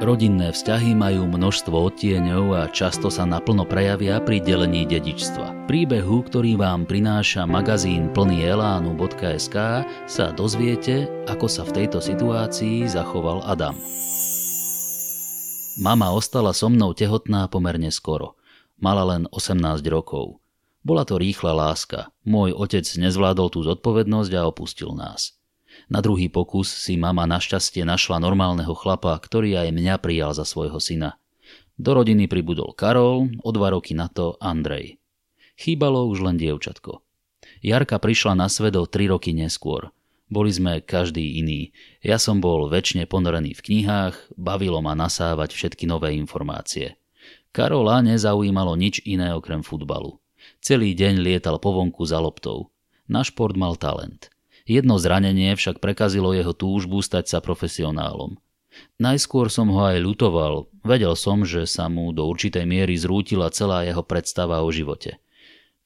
Rodinné vzťahy majú množstvo odtieňov a často sa naplno prejavia pri delení dedičstva. Príbehu, ktorý vám prináša magazín plný elánu.sk sa dozviete, ako sa v tejto situácii zachoval Adam. Mama ostala so mnou tehotná pomerne skoro. Mala len 18 rokov. Bola to rýchla láska. Môj otec nezvládol tú zodpovednosť a opustil nás. Na druhý pokus si mama našťastie našla normálneho chlapa, ktorý aj mňa prijal za svojho syna. Do rodiny pribudol Karol, o dva roky na to Andrej. Chýbalo už len dievčatko. Jarka prišla na svet o tri roky neskôr. Boli sme každý iný. Ja som bol väčšine ponorený v knihách, bavilo ma nasávať všetky nové informácie. Karola nezaujímalo nič iné okrem futbalu. Celý deň lietal po vonku za loptou. Na šport mal talent – Jedno zranenie však prekazilo jeho túžbu stať sa profesionálom. Najskôr som ho aj ľutoval, vedel som, že sa mu do určitej miery zrútila celá jeho predstava o živote.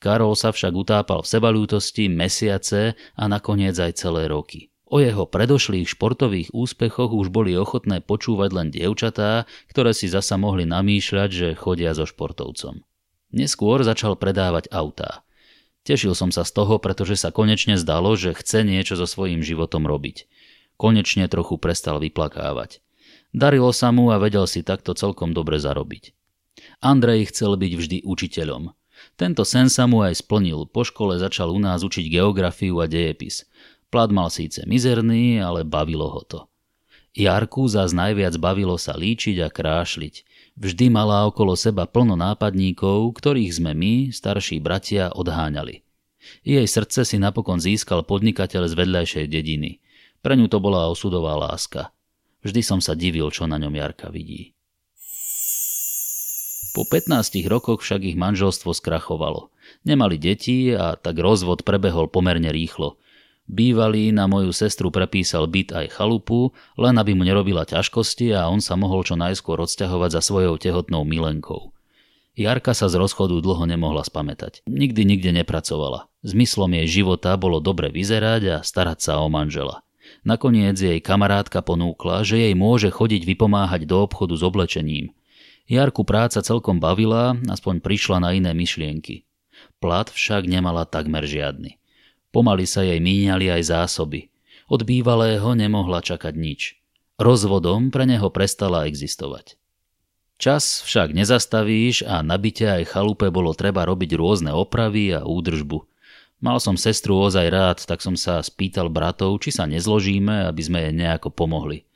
Karol sa však utápal v sebalútosti mesiace a nakoniec aj celé roky. O jeho predošlých športových úspechoch už boli ochotné počúvať len dievčatá, ktoré si zasa mohli namýšľať, že chodia so športovcom. Neskôr začal predávať autá. Tešil som sa z toho, pretože sa konečne zdalo, že chce niečo so svojím životom robiť. Konečne trochu prestal vyplakávať. Darilo sa mu a vedel si takto celkom dobre zarobiť. Andrej chcel byť vždy učiteľom. Tento sen sa mu aj splnil. Po škole začal u nás učiť geografiu a dejepis. Plat mal síce mizerný, ale bavilo ho to. Jarku zás najviac bavilo sa líčiť a krášliť. Vždy mala okolo seba plno nápadníkov, ktorých sme my, starší bratia, odháňali. Jej srdce si napokon získal podnikateľ z vedľajšej dediny. Pre ňu to bola osudová láska. Vždy som sa divil, čo na ňom Jarka vidí. Po 15 rokoch však ich manželstvo skrachovalo. Nemali deti a tak rozvod prebehol pomerne rýchlo – Bývalý na moju sestru prepísal byt aj chalupu, len aby mu nerobila ťažkosti a on sa mohol čo najskôr odsťahovať za svojou tehotnou milenkou. Jarka sa z rozchodu dlho nemohla spamätať. Nikdy nikde nepracovala. Zmyslom jej života bolo dobre vyzerať a starať sa o manžela. Nakoniec jej kamarátka ponúkla, že jej môže chodiť vypomáhať do obchodu s oblečením. Jarku práca celkom bavila, aspoň prišla na iné myšlienky. Plat však nemala takmer žiadny. Pomaly sa jej míňali aj zásoby. Od bývalého nemohla čakať nič. Rozvodom pre neho prestala existovať. Čas však nezastavíš a na byte aj chalupe bolo treba robiť rôzne opravy a údržbu. Mal som sestru ozaj rád, tak som sa spýtal bratov, či sa nezložíme, aby sme jej nejako pomohli.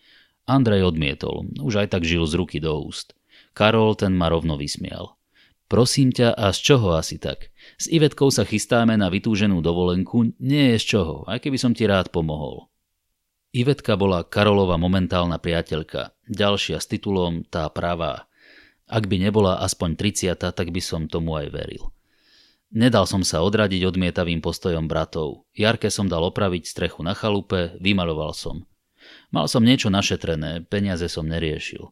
Andrej odmietol, už aj tak žil z ruky do úst. Karol ten ma rovno vysmial. Prosím ťa, a z čoho asi tak? S Ivetkou sa chystáme na vytúženú dovolenku, nie je z čoho, aj keby som ti rád pomohol. Ivetka bola Karolova momentálna priateľka, ďalšia s titulom tá pravá. Ak by nebola aspoň 30, tak by som tomu aj veril. Nedal som sa odradiť odmietavým postojom bratov. Jarke som dal opraviť strechu na chalupe, vymaloval som. Mal som niečo našetrené, peniaze som neriešil.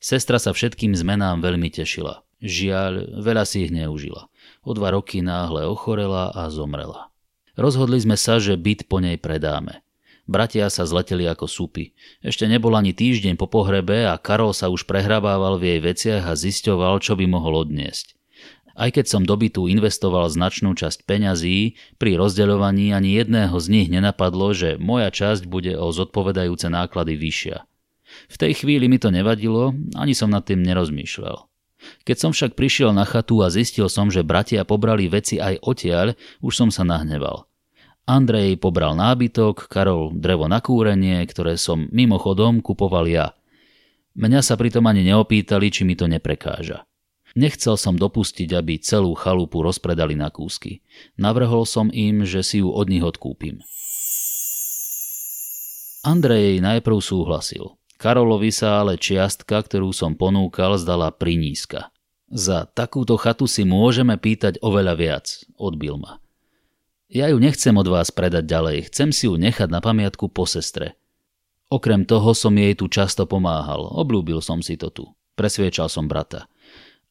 Sestra sa všetkým zmenám veľmi tešila. Žiaľ, veľa si ich neužila. O dva roky náhle ochorela a zomrela. Rozhodli sme sa, že byt po nej predáme. Bratia sa zleteli ako súpy. Ešte nebol ani týždeň po pohrebe a Karol sa už prehrabával v jej veciach a zisťoval, čo by mohol odniesť. Aj keď som do bytu investoval značnú časť peňazí, pri rozdeľovaní ani jedného z nich nenapadlo, že moja časť bude o zodpovedajúce náklady vyššia. V tej chvíli mi to nevadilo, ani som nad tým nerozmýšľal. Keď som však prišiel na chatu a zistil som, že bratia pobrali veci aj odtiaľ, už som sa nahneval. Andrej pobral nábytok, Karol drevo na kúrenie, ktoré som mimochodom kupoval ja. Mňa sa pritom ani neopýtali, či mi to neprekáža. Nechcel som dopustiť, aby celú chalupu rozpredali na kúsky. Navrhol som im, že si ju od nich odkúpim. Andrej najprv súhlasil. Karolovi sa ale čiastka, ktorú som ponúkal, zdala prinízka. Za takúto chatu si môžeme pýtať oveľa viac, odbil ma. Ja ju nechcem od vás predať ďalej, chcem si ju nechať na pamiatku po sestre. Okrem toho som jej tu často pomáhal, oblúbil som si to tu. Presviečal som brata.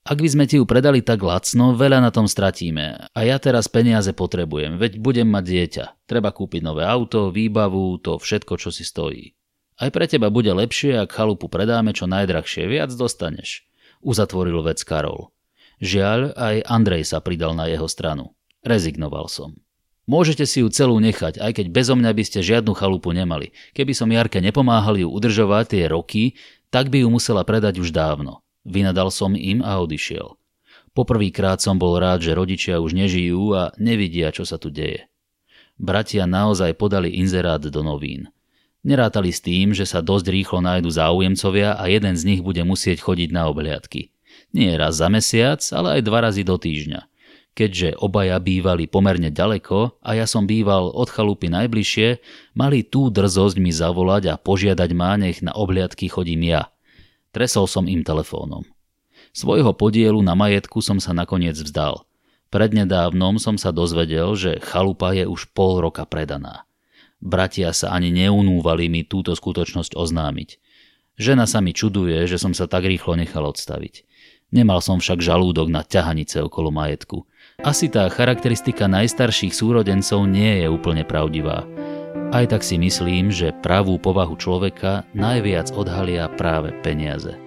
Ak by sme ti ju predali tak lacno, veľa na tom stratíme. A ja teraz peniaze potrebujem, veď budem mať dieťa. Treba kúpiť nové auto, výbavu, to všetko, čo si stojí. Aj pre teba bude lepšie, ak chalupu predáme čo najdrahšie, viac dostaneš. Uzatvoril vec Karol. Žiaľ, aj Andrej sa pridal na jeho stranu. Rezignoval som. Môžete si ju celú nechať, aj keď bezo mňa by ste žiadnu chalupu nemali. Keby som Jarke nepomáhal ju udržovať tie roky, tak by ju musela predať už dávno. Vynadal som im a odišiel. Poprvýkrát som bol rád, že rodičia už nežijú a nevidia, čo sa tu deje. Bratia naozaj podali inzerát do novín. Nerátali s tým, že sa dosť rýchlo nájdu záujemcovia a jeden z nich bude musieť chodiť na obhliadky. Nie raz za mesiac, ale aj dva razy do týždňa. Keďže obaja bývali pomerne ďaleko a ja som býval od chalupy najbližšie, mali tú drzosť mi zavolať a požiadať ma, nech na obhliadky chodím ja. Tresol som im telefónom. Svojho podielu na majetku som sa nakoniec vzdal. Prednedávnom som sa dozvedel, že chalupa je už pol roka predaná. Bratia sa ani neunúvali mi túto skutočnosť oznámiť. Žena sa mi čuduje, že som sa tak rýchlo nechal odstaviť. Nemal som však žalúdok na ťahanice okolo majetku. Asi tá charakteristika najstarších súrodencov nie je úplne pravdivá. Aj tak si myslím, že pravú povahu človeka najviac odhalia práve peniaze.